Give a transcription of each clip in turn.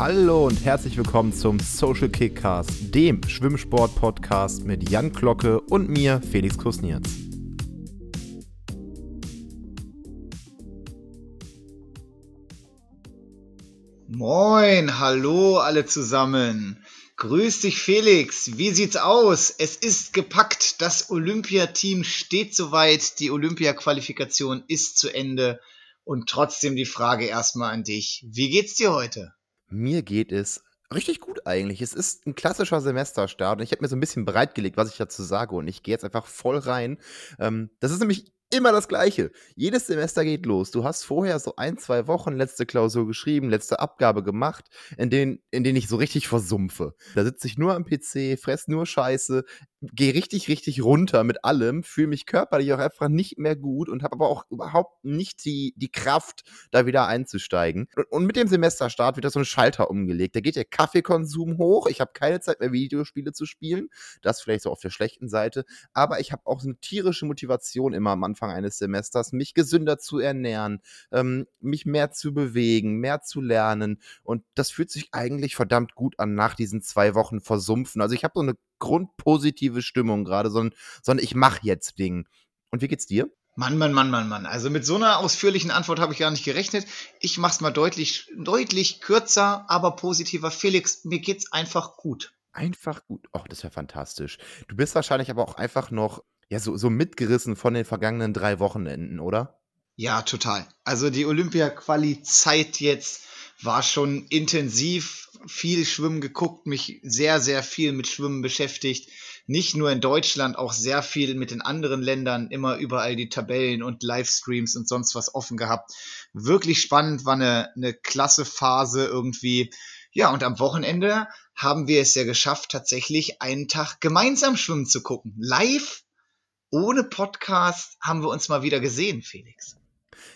Hallo und herzlich willkommen zum Social Kickcast, dem Schwimmsport-Podcast mit Jan Glocke und mir, Felix Kusnierz. Moin, hallo alle zusammen. Grüß dich, Felix. Wie sieht's aus? Es ist gepackt. Das Olympiateam steht soweit. Die Olympia-Qualifikation ist zu Ende. Und trotzdem die Frage erstmal an dich. Wie geht's dir heute? Mir geht es richtig gut eigentlich. Es ist ein klassischer Semesterstart und ich habe mir so ein bisschen bereitgelegt, was ich dazu sage und ich gehe jetzt einfach voll rein. Ähm, das ist nämlich immer das Gleiche. Jedes Semester geht los. Du hast vorher so ein, zwei Wochen letzte Klausur geschrieben, letzte Abgabe gemacht, in denen, in denen ich so richtig versumpfe. Da sitze ich nur am PC, fress nur Scheiße, gehe richtig, richtig runter mit allem, fühle mich körperlich auch einfach nicht mehr gut und habe aber auch überhaupt nicht die, die Kraft, da wieder einzusteigen. Und, und mit dem Semesterstart wird da so ein Schalter umgelegt. Da geht der Kaffeekonsum hoch. Ich habe keine Zeit mehr, Videospiele zu spielen. Das vielleicht so auf der schlechten Seite. Aber ich habe auch so eine tierische Motivation immer am Anfang eines Semesters, mich gesünder zu ernähren, ähm, mich mehr zu bewegen, mehr zu lernen. Und das fühlt sich eigentlich verdammt gut an nach diesen zwei Wochen Versumpfen. Also ich habe so eine grundpositive Stimmung gerade, sondern, sondern ich mache jetzt Ding. Und wie geht's dir? Mann, Mann, Mann, Mann, Mann. Also mit so einer ausführlichen Antwort habe ich gar nicht gerechnet. Ich mach's mal deutlich, deutlich kürzer, aber positiver. Felix, mir geht's einfach gut. Einfach gut. Oh, das wäre fantastisch. Du bist wahrscheinlich aber auch einfach noch ja, so, so mitgerissen von den vergangenen drei Wochenenden, oder? Ja, total. Also die Olympia-Quali-Zeit jetzt war schon intensiv, viel Schwimmen geguckt, mich sehr, sehr viel mit Schwimmen beschäftigt. Nicht nur in Deutschland, auch sehr viel mit den anderen Ländern, immer überall die Tabellen und Livestreams und sonst was offen gehabt. Wirklich spannend, war eine, eine klasse Phase irgendwie. Ja, und am Wochenende haben wir es ja geschafft, tatsächlich einen Tag gemeinsam schwimmen zu gucken. Live, ohne Podcast, haben wir uns mal wieder gesehen, Felix.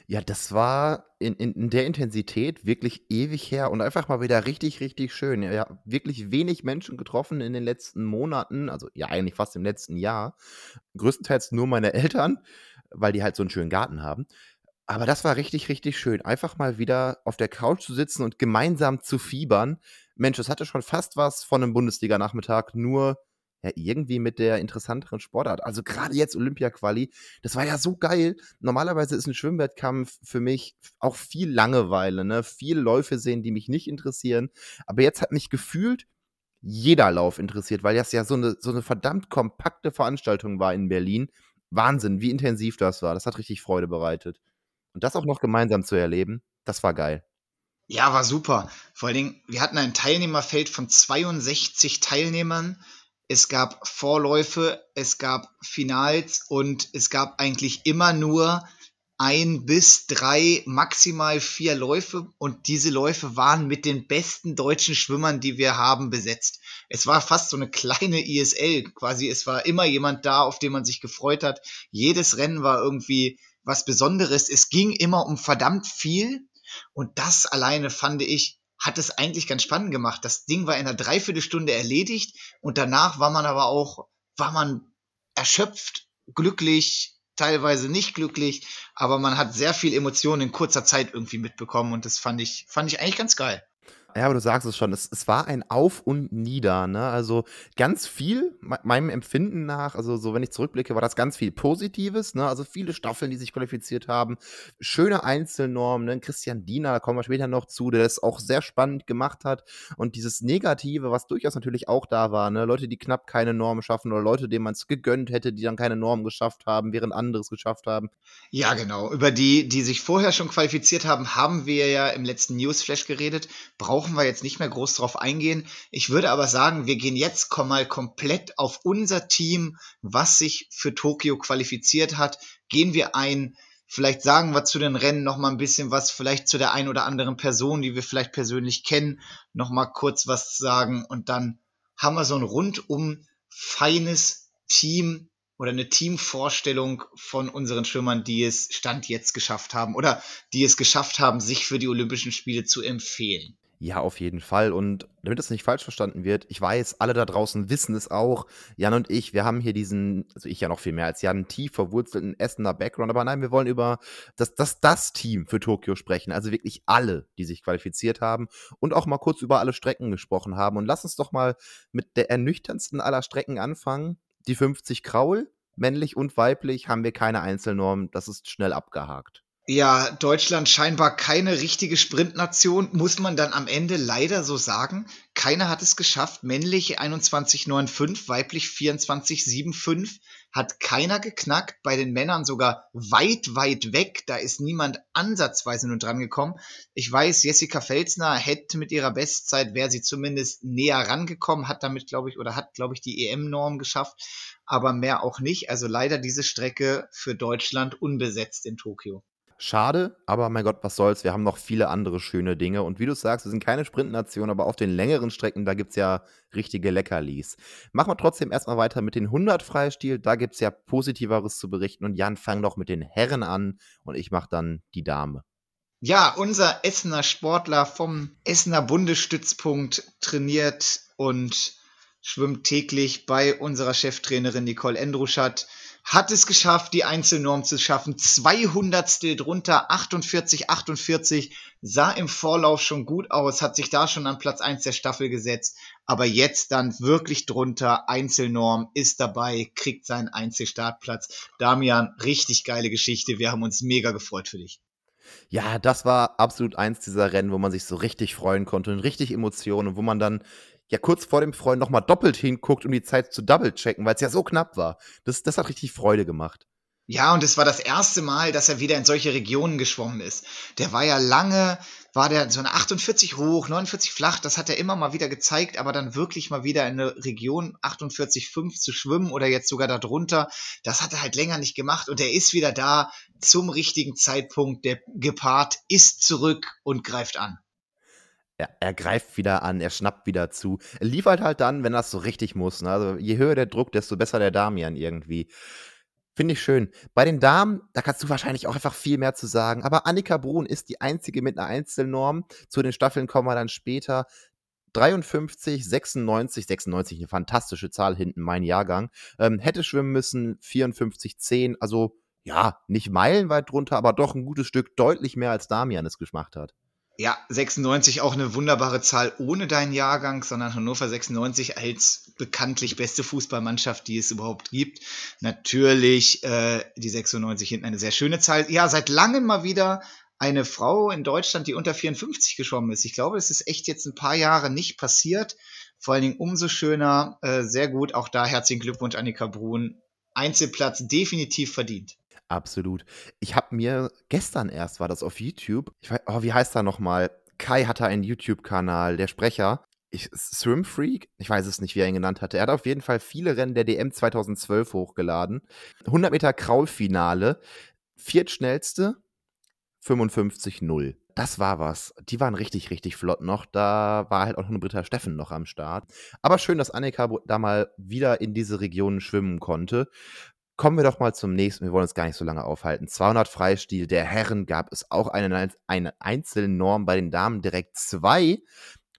Ja, das war in, in, in der Intensität wirklich ewig her und einfach mal wieder richtig, richtig schön. Ja, wirklich wenig Menschen getroffen in den letzten Monaten, also ja, eigentlich fast im letzten Jahr. Größtenteils nur meine Eltern, weil die halt so einen schönen Garten haben. Aber das war richtig, richtig schön. Einfach mal wieder auf der Couch zu sitzen und gemeinsam zu fiebern. Mensch, das hatte schon fast was von einem Bundesliga-Nachmittag, nur ja irgendwie mit der interessanteren Sportart. Also gerade jetzt Olympia-Quali, das war ja so geil. Normalerweise ist ein Schwimmwettkampf für mich auch viel Langeweile, ne? Viel Läufe sehen, die mich nicht interessieren. Aber jetzt hat mich gefühlt jeder Lauf interessiert, weil das ja so eine, so eine verdammt kompakte Veranstaltung war in Berlin. Wahnsinn, wie intensiv das war. Das hat richtig Freude bereitet. Und das auch noch gemeinsam zu erleben, das war geil. Ja, war super. Vor allen Dingen, wir hatten ein Teilnehmerfeld von 62 Teilnehmern es gab Vorläufe, es gab Finals und es gab eigentlich immer nur ein bis drei, maximal vier Läufe und diese Läufe waren mit den besten deutschen Schwimmern, die wir haben, besetzt. Es war fast so eine kleine ISL, quasi es war immer jemand da, auf den man sich gefreut hat. Jedes Rennen war irgendwie was Besonderes. Es ging immer um verdammt viel und das alleine fand ich hat es eigentlich ganz spannend gemacht. Das Ding war in einer Dreiviertelstunde erledigt und danach war man aber auch, war man erschöpft, glücklich, teilweise nicht glücklich, aber man hat sehr viel Emotionen in kurzer Zeit irgendwie mitbekommen und das fand ich, fand ich eigentlich ganz geil. Ja, aber du sagst es schon, es, es war ein Auf und Nieder, ne? Also ganz viel, meinem Empfinden nach, also so wenn ich zurückblicke, war das ganz viel Positives, ne? Also viele Staffeln, die sich qualifiziert haben, schöne Einzelnormen, ne? Christian Diener, da kommen wir später noch zu, der das auch sehr spannend gemacht hat. Und dieses Negative, was durchaus natürlich auch da war, ne? Leute, die knapp keine Normen schaffen oder Leute, denen man es gegönnt hätte, die dann keine Normen geschafft haben, während andere es geschafft haben. Ja, genau. Über die, die sich vorher schon qualifiziert haben, haben wir ja im letzten Newsflash geredet. Brauchen brauchen wir jetzt nicht mehr groß drauf eingehen. Ich würde aber sagen, wir gehen jetzt mal komplett auf unser Team, was sich für Tokio qualifiziert hat. Gehen wir ein. Vielleicht sagen wir zu den Rennen noch mal ein bisschen was, vielleicht zu der ein oder anderen Person, die wir vielleicht persönlich kennen, noch mal kurz was sagen und dann haben wir so ein rundum feines Team oder eine Teamvorstellung von unseren Schwimmern, die es Stand jetzt geschafft haben oder die es geschafft haben, sich für die Olympischen Spiele zu empfehlen. Ja, auf jeden Fall. Und damit es nicht falsch verstanden wird, ich weiß, alle da draußen wissen es auch. Jan und ich, wir haben hier diesen, also ich ja noch viel mehr als Jan, tief verwurzelten Essener Background. Aber nein, wir wollen über das, das, das Team für Tokio sprechen. Also wirklich alle, die sich qualifiziert haben und auch mal kurz über alle Strecken gesprochen haben. Und lass uns doch mal mit der ernüchterndsten aller Strecken anfangen. Die 50 Kraul, männlich und weiblich, haben wir keine Einzelnorm. Das ist schnell abgehakt. Ja, Deutschland scheinbar keine richtige Sprintnation, muss man dann am Ende leider so sagen. Keiner hat es geschafft. Männlich 21,95, weiblich 24,75. Hat keiner geknackt. Bei den Männern sogar weit, weit weg. Da ist niemand ansatzweise nur dran gekommen. Ich weiß, Jessica Felsner hätte mit ihrer Bestzeit, wäre sie zumindest näher rangekommen, hat damit, glaube ich, oder hat, glaube ich, die EM-Norm geschafft. Aber mehr auch nicht. Also leider diese Strecke für Deutschland unbesetzt in Tokio. Schade, aber mein Gott, was soll's. Wir haben noch viele andere schöne Dinge. Und wie du sagst, wir sind keine Sprintnation, aber auf den längeren Strecken, da gibt's ja richtige Leckerlis. Machen wir trotzdem erstmal weiter mit den 100 Freistil. Da gibt's ja Positiveres zu berichten. Und Jan, fang doch mit den Herren an und ich mach dann die Dame. Ja, unser Essener Sportler vom Essener Bundesstützpunkt trainiert und schwimmt täglich bei unserer Cheftrainerin Nicole Endruschat hat es geschafft, die Einzelnorm zu schaffen. 200 drunter, 48, 48, sah im Vorlauf schon gut aus, hat sich da schon an Platz 1 der Staffel gesetzt, aber jetzt dann wirklich drunter, Einzelnorm, ist dabei, kriegt seinen Einzelstartplatz. Damian, richtig geile Geschichte, wir haben uns mega gefreut für dich. Ja, das war absolut eins dieser Rennen, wo man sich so richtig freuen konnte und richtig Emotionen und wo man dann ja kurz vor dem Freund nochmal doppelt hinguckt, um die Zeit zu double-checken, weil es ja so knapp war. Das, das hat richtig Freude gemacht. Ja, und es war das erste Mal, dass er wieder in solche Regionen geschwommen ist. Der war ja lange, war der so eine 48 hoch, 49 flach, das hat er immer mal wieder gezeigt, aber dann wirklich mal wieder in eine Region 48,5 zu schwimmen oder jetzt sogar darunter, das hat er halt länger nicht gemacht und er ist wieder da zum richtigen Zeitpunkt. Der Gepard ist zurück und greift an. Er, er greift wieder an, er schnappt wieder zu. Er liefert halt dann, wenn das so richtig muss. Ne? Also je höher der Druck, desto besser der Damian irgendwie. Finde ich schön. Bei den Damen, da kannst du wahrscheinlich auch einfach viel mehr zu sagen. Aber Annika Brun ist die einzige mit einer Einzelnorm. Zu den Staffeln kommen wir dann später. 53, 96, 96, eine fantastische Zahl hinten, mein Jahrgang. Ähm, hätte schwimmen müssen, 54, 10. Also ja, nicht meilenweit drunter, aber doch ein gutes Stück, deutlich mehr als Damian es gemacht hat. Ja, 96 auch eine wunderbare Zahl ohne deinen Jahrgang, sondern Hannover 96 als bekanntlich beste Fußballmannschaft, die es überhaupt gibt. Natürlich äh, die 96 hinten eine sehr schöne Zahl. Ja, seit langem mal wieder eine Frau in Deutschland, die unter 54 geschwommen ist. Ich glaube, es ist echt jetzt ein paar Jahre nicht passiert. Vor allen Dingen umso schöner, äh, sehr gut. Auch da herzlichen Glückwunsch, Annika Brun. Einzelplatz definitiv verdient. Absolut. Ich habe mir gestern erst war das auf YouTube. Ich weiß, oh, wie heißt er nochmal? Kai hatte einen YouTube-Kanal, der Sprecher. Ich, Swim Freak, ich weiß es nicht, wie er ihn genannt hatte. Er hat auf jeden Fall viele Rennen der DM 2012 hochgeladen. 100 Meter Kraulfinale, viertschnellste, 55-0. Das war was. Die waren richtig, richtig flott noch. Da war halt auch noch Britta Steffen noch am Start. Aber schön, dass Annika da mal wieder in diese Region schwimmen konnte. Kommen wir doch mal zum nächsten. Wir wollen uns gar nicht so lange aufhalten. 200 Freistil der Herren gab es auch eine, eine Einzelnorm, bei den Damen direkt zwei.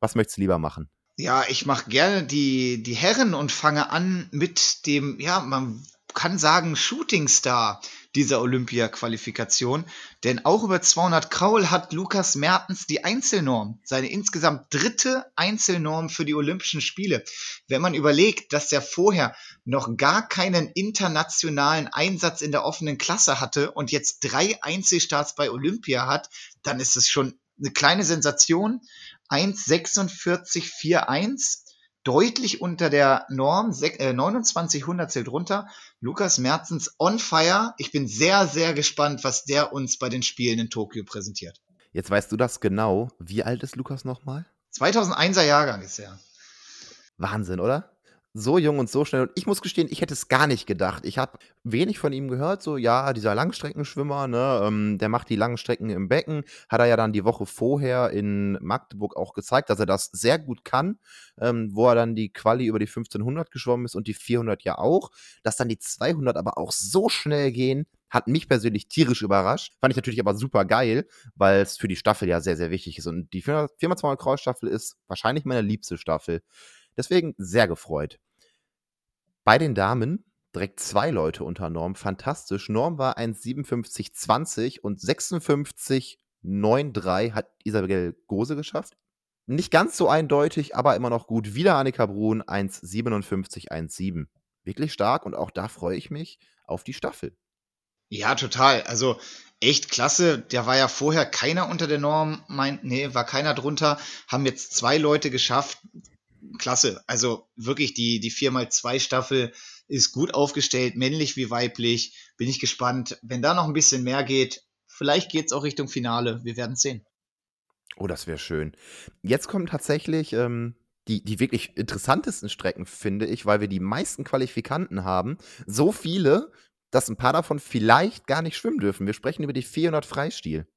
Was möchtest du lieber machen? Ja, ich mache gerne die, die Herren und fange an mit dem, ja, man kann sagen, Shootingstar dieser Olympia-Qualifikation. Denn auch über 200 Kraul hat Lukas Mertens die Einzelnorm, seine insgesamt dritte Einzelnorm für die Olympischen Spiele. Wenn man überlegt, dass er vorher noch gar keinen internationalen Einsatz in der offenen Klasse hatte und jetzt drei Einzelstarts bei Olympia hat, dann ist es schon eine kleine Sensation. 1,4641 deutlich unter der Norm, 29 äh, Hundertstel drunter. Lukas Merzens on fire. Ich bin sehr, sehr gespannt, was der uns bei den Spielen in Tokio präsentiert. Jetzt weißt du das genau. Wie alt ist Lukas nochmal? 2001er Jahrgang ist er. Wahnsinn, oder? So jung und so schnell. Und ich muss gestehen, ich hätte es gar nicht gedacht. Ich habe wenig von ihm gehört. So, ja, dieser Langstreckenschwimmer, ne, ähm, der macht die langen Strecken im Becken. Hat er ja dann die Woche vorher in Magdeburg auch gezeigt, dass er das sehr gut kann. Ähm, wo er dann die Quali über die 1500 geschwommen ist und die 400 ja auch. Dass dann die 200 aber auch so schnell gehen, hat mich persönlich tierisch überrascht. Fand ich natürlich aber super geil, weil es für die Staffel ja sehr, sehr wichtig ist. Und die 4x200 Kreuz Staffel ist wahrscheinlich meine liebste Staffel. Deswegen sehr gefreut. Bei den Damen direkt zwei Leute unter Norm. Fantastisch. Norm war 1,57,20 und 56,93 hat Isabel Gose geschafft. Nicht ganz so eindeutig, aber immer noch gut. Wieder Annika Brun 1,57,17. Wirklich stark und auch da freue ich mich auf die Staffel. Ja, total. Also echt klasse. Der war ja vorher keiner unter der Norm. Mein, nee, war keiner drunter. Haben jetzt zwei Leute geschafft klasse. Also wirklich die, die 4x2 Staffel ist gut aufgestellt, männlich wie weiblich. Bin ich gespannt. Wenn da noch ein bisschen mehr geht, vielleicht geht es auch Richtung Finale. Wir werden sehen. Oh, das wäre schön. Jetzt kommen tatsächlich ähm, die, die wirklich interessantesten Strecken, finde ich, weil wir die meisten Qualifikanten haben. So viele, dass ein paar davon vielleicht gar nicht schwimmen dürfen. Wir sprechen über die 400 Freistil.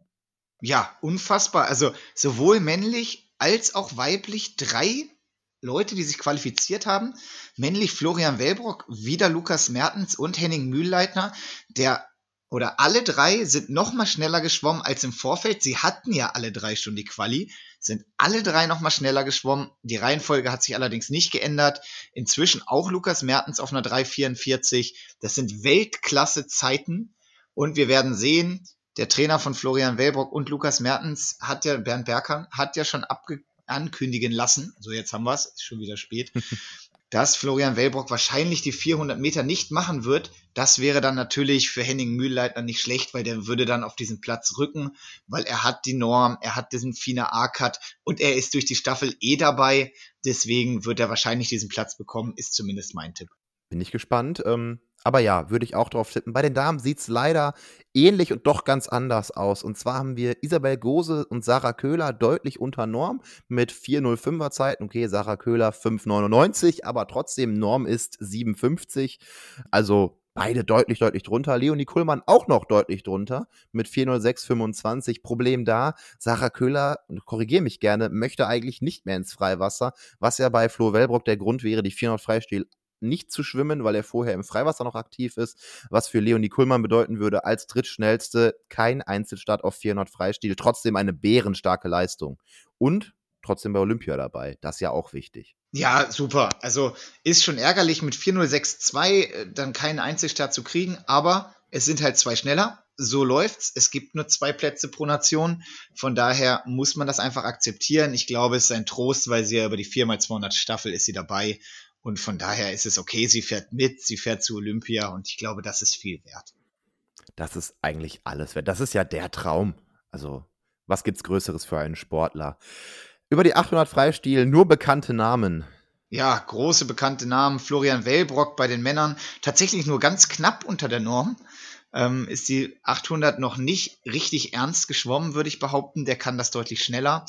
Ja, unfassbar. Also sowohl männlich als auch weiblich drei Leute, die sich qualifiziert haben. Männlich Florian Wellbrock, wieder Lukas Mertens und Henning Mühlleitner. Der oder alle drei sind noch mal schneller geschwommen als im Vorfeld. Sie hatten ja alle drei schon die Quali, sind alle drei noch mal schneller geschwommen. Die Reihenfolge hat sich allerdings nicht geändert. Inzwischen auch Lukas Mertens auf einer 3,44. Das sind Weltklasse-Zeiten. Und wir werden sehen, der Trainer von Florian Wellbrock und Lukas Mertens hat ja, Bernd Berghahn, hat ja schon abge ankündigen lassen, so jetzt haben wir es, ist schon wieder spät, dass Florian Wellbrock wahrscheinlich die 400 Meter nicht machen wird. Das wäre dann natürlich für Henning Mühlleitner nicht schlecht, weil der würde dann auf diesen Platz rücken, weil er hat die Norm, er hat diesen FINA A-Cut und er ist durch die Staffel eh dabei. Deswegen wird er wahrscheinlich diesen Platz bekommen, ist zumindest mein Tipp. Bin ich gespannt. Ähm, aber ja, würde ich auch drauf tippen. Bei den Damen sieht es leider ähnlich und doch ganz anders aus. Und zwar haben wir Isabel Gose und Sarah Köhler deutlich unter Norm mit 4,05er Zeiten. Okay, Sarah Köhler 5,99, aber trotzdem Norm ist 57. Also beide deutlich, deutlich drunter. Leonie Kuhlmann auch noch deutlich drunter mit 406,25. Problem da, Sarah Köhler, korrigiere mich gerne, möchte eigentlich nicht mehr ins Freiwasser, was ja bei Flo Wellbrock der Grund wäre, die 400 Freistil nicht zu schwimmen, weil er vorher im Freiwasser noch aktiv ist, was für Leonie Kuhlmann bedeuten würde, als drittschnellste kein Einzelstart auf 400 Freistil, trotzdem eine bärenstarke Leistung. Und trotzdem bei Olympia dabei, das ist ja auch wichtig. Ja, super. Also ist schon ärgerlich mit 4062 äh, dann keinen Einzelstart zu kriegen, aber es sind halt zwei schneller. So läuft's. Es gibt nur zwei Plätze pro Nation. Von daher muss man das einfach akzeptieren. Ich glaube, es ist ein Trost, weil sie ja über die 4x200 Staffel ist sie dabei und von daher ist es okay, sie fährt mit, sie fährt zu Olympia und ich glaube, das ist viel wert. Das ist eigentlich alles wert. Das ist ja der Traum. Also, was gibt's Größeres für einen Sportler? Über die 800 Freistil nur bekannte Namen. Ja, große bekannte Namen. Florian Wellbrock bei den Männern. Tatsächlich nur ganz knapp unter der Norm. Ähm, ist die 800 noch nicht richtig ernst geschwommen, würde ich behaupten. Der kann das deutlich schneller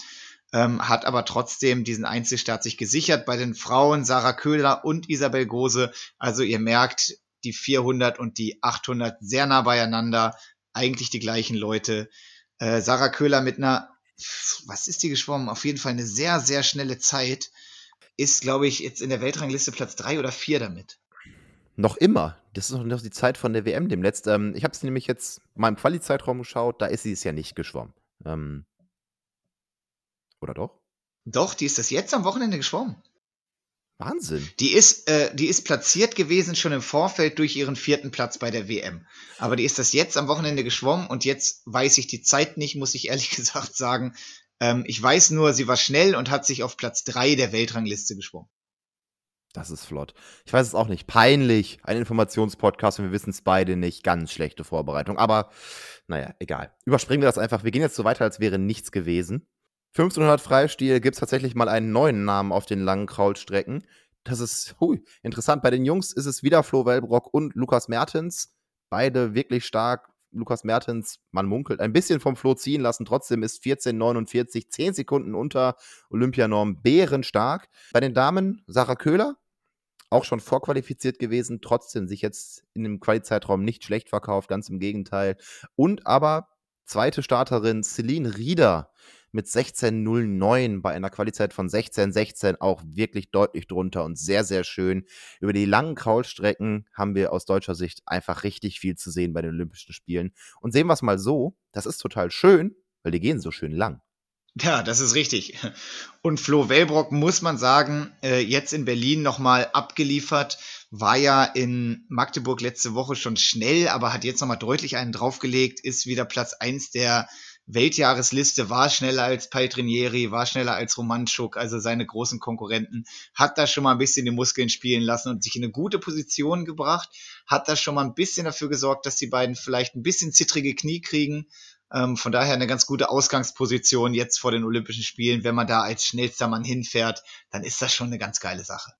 ähm, hat aber trotzdem diesen Einzelstart sich gesichert. Bei den Frauen Sarah Köhler und Isabel Gose. Also ihr merkt, die 400 und die 800 sehr nah beieinander. Eigentlich die gleichen Leute. Äh, Sarah Köhler mit einer, was ist die geschwommen? Auf jeden Fall eine sehr, sehr schnelle Zeit. Ist, glaube ich, jetzt in der Weltrangliste Platz drei oder vier damit. Noch immer. Das ist noch die Zeit von der WM dem letzten. Ähm, ich habe es nämlich jetzt mal im Quali-Zeitraum geschaut, da ist sie es ja nicht geschwommen. Ähm, oder doch? Doch, die ist das jetzt am Wochenende geschwommen. Wahnsinn. Die ist, äh, die ist platziert gewesen schon im Vorfeld durch ihren vierten Platz bei der WM. Aber die ist das jetzt am Wochenende geschwommen und jetzt weiß ich die Zeit nicht, muss ich ehrlich gesagt sagen. Ähm, ich weiß nur, sie war schnell und hat sich auf Platz 3 der Weltrangliste geschwommen. Das ist flott. Ich weiß es auch nicht. Peinlich. Ein Informationspodcast und wir wissen es beide nicht. Ganz schlechte Vorbereitung. Aber naja, egal. Überspringen wir das einfach. Wir gehen jetzt so weiter, als wäre nichts gewesen. 1500 Freistil gibt es tatsächlich mal einen neuen Namen auf den langen Kraulstrecken. Das ist hui, interessant. Bei den Jungs ist es wieder Flo Wellbrock und Lukas Mertens. Beide wirklich stark. Lukas Mertens, man munkelt, ein bisschen vom Flo ziehen lassen. Trotzdem ist 14,49, 10 Sekunden unter Olympianorm bärenstark. Bei den Damen Sarah Köhler auch schon vorqualifiziert gewesen, trotzdem sich jetzt in dem Quali-Zeitraum nicht schlecht verkauft, ganz im Gegenteil. Und aber zweite Starterin Celine Rieder mit 16.09 bei einer Qualizeit von 16.16 auch wirklich deutlich drunter und sehr, sehr schön. Über die langen Kraulstrecken haben wir aus deutscher Sicht einfach richtig viel zu sehen bei den Olympischen Spielen. Und sehen wir es mal so, das ist total schön, weil die gehen so schön lang. Ja, das ist richtig. Und Flo Wellbrock, muss man sagen, äh, jetzt in Berlin nochmal abgeliefert, war ja in Magdeburg letzte Woche schon schnell, aber hat jetzt nochmal deutlich einen draufgelegt, ist wieder Platz 1 der Weltjahresliste, war schneller als Paltrinieri, war schneller als Romanchuk, also seine großen Konkurrenten, hat da schon mal ein bisschen die Muskeln spielen lassen und sich in eine gute Position gebracht, hat da schon mal ein bisschen dafür gesorgt, dass die beiden vielleicht ein bisschen zittrige Knie kriegen ähm, von daher eine ganz gute Ausgangsposition jetzt vor den Olympischen Spielen. Wenn man da als schnellster Mann hinfährt, dann ist das schon eine ganz geile Sache.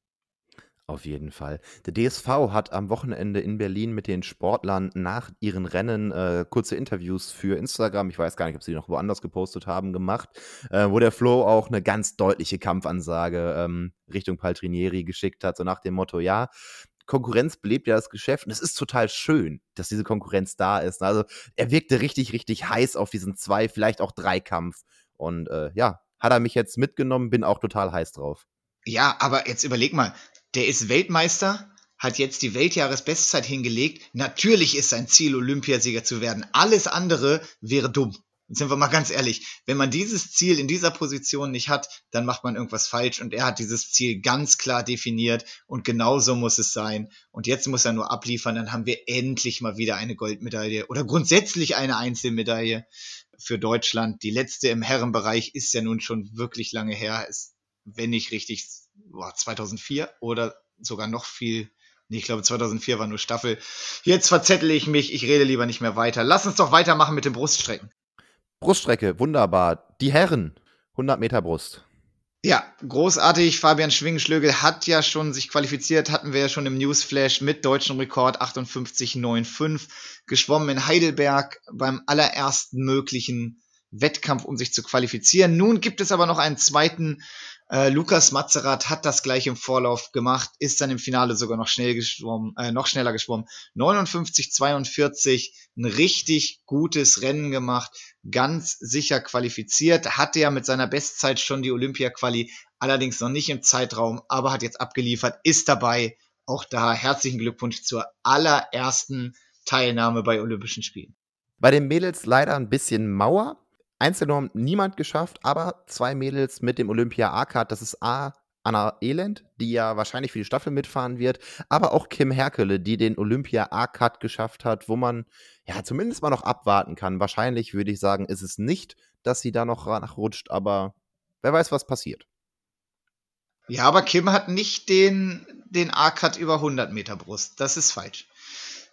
Auf jeden Fall. Der DSV hat am Wochenende in Berlin mit den Sportlern nach ihren Rennen äh, kurze Interviews für Instagram, ich weiß gar nicht, ob sie die noch woanders gepostet haben, gemacht, äh, wo der Flo auch eine ganz deutliche Kampfansage ähm, Richtung Paltrinieri geschickt hat, so nach dem Motto, ja, Konkurrenz belebt ja das Geschäft und es ist total schön, dass diese Konkurrenz da ist. Also er wirkte richtig, richtig heiß auf diesen zwei, vielleicht auch drei Kampf. Und äh, ja, hat er mich jetzt mitgenommen, bin auch total heiß drauf. Ja, aber jetzt überleg mal, der ist Weltmeister, hat jetzt die Weltjahresbestzeit hingelegt. Natürlich ist sein Ziel, Olympiasieger zu werden. Alles andere wäre dumm sind wir mal ganz ehrlich, wenn man dieses Ziel in dieser Position nicht hat, dann macht man irgendwas falsch und er hat dieses Ziel ganz klar definiert und genauso muss es sein. Und jetzt muss er nur abliefern, dann haben wir endlich mal wieder eine Goldmedaille oder grundsätzlich eine Einzelmedaille für Deutschland. Die letzte im Herrenbereich ist ja nun schon wirklich lange her, ist, wenn nicht richtig, boah, 2004 oder sogar noch viel Nee, ich glaube 2004 war nur Staffel. Jetzt verzettel ich mich, ich rede lieber nicht mehr weiter. Lass uns doch weitermachen mit den Bruststrecken. Bruststrecke, wunderbar. Die Herren, 100 Meter Brust. Ja, großartig. Fabian Schwingenschlögel hat ja schon sich qualifiziert, hatten wir ja schon im Newsflash mit deutschem Rekord 58,95 geschwommen in Heidelberg beim allerersten möglichen Wettkampf, um sich zu qualifizieren. Nun gibt es aber noch einen zweiten äh, Lukas Mazerat hat das gleich im Vorlauf gemacht, ist dann im Finale sogar noch schnell geschwommen, äh, noch schneller geschwommen. 59, 42, ein richtig gutes Rennen gemacht, ganz sicher qualifiziert, hatte ja mit seiner Bestzeit schon die Olympia-Quali, allerdings noch nicht im Zeitraum, aber hat jetzt abgeliefert, ist dabei. Auch da herzlichen Glückwunsch zur allerersten Teilnahme bei Olympischen Spielen. Bei den Mädels leider ein bisschen Mauer. Einzelnorm niemand geschafft, aber zwei Mädels mit dem Olympia A-Card. Das ist A. Anna Elend, die ja wahrscheinlich für die Staffel mitfahren wird, aber auch Kim Herkele, die den Olympia A-Cut geschafft hat, wo man ja zumindest mal noch abwarten kann. Wahrscheinlich würde ich sagen, ist es nicht, dass sie da noch nachrutscht, aber wer weiß, was passiert. Ja, aber Kim hat nicht den, den A-Cut über 100 Meter Brust. Das ist falsch.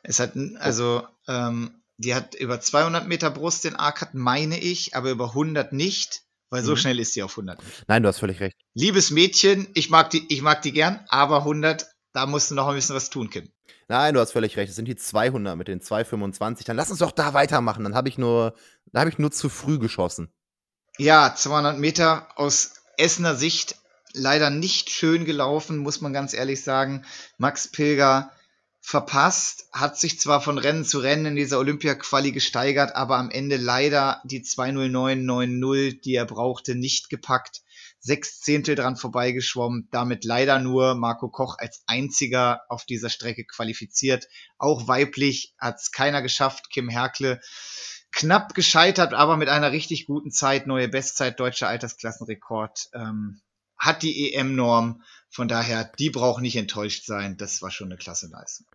Es hat, also, ähm, die hat über 200 Meter Brust den A-Cut, meine ich, aber über 100 nicht, weil so mhm. schnell ist sie auf 100 nicht. Nein, du hast völlig recht. Liebes Mädchen, ich mag die, ich mag die gern, aber 100, da musst du noch ein bisschen was tun, Kim. Nein, du hast völlig recht. Es sind die 200 mit den 225. Dann lass uns doch da weitermachen. Dann habe ich nur, da habe ich nur zu früh geschossen. Ja, 200 Meter aus Essener Sicht leider nicht schön gelaufen, muss man ganz ehrlich sagen. Max Pilger verpasst, hat sich zwar von Rennen zu Rennen in dieser Olympia-Quali gesteigert, aber am Ende leider die 20990, die er brauchte, nicht gepackt. Sechs Zehntel dran vorbeigeschwommen, damit leider nur Marco Koch als einziger auf dieser Strecke qualifiziert. Auch weiblich hat es keiner geschafft. Kim Herkle knapp gescheitert, aber mit einer richtig guten Zeit, neue Bestzeit, deutscher Altersklassenrekord. Ähm, hat die EM-Norm. Von daher, die braucht nicht enttäuscht sein. Das war schon eine klasse Leistung.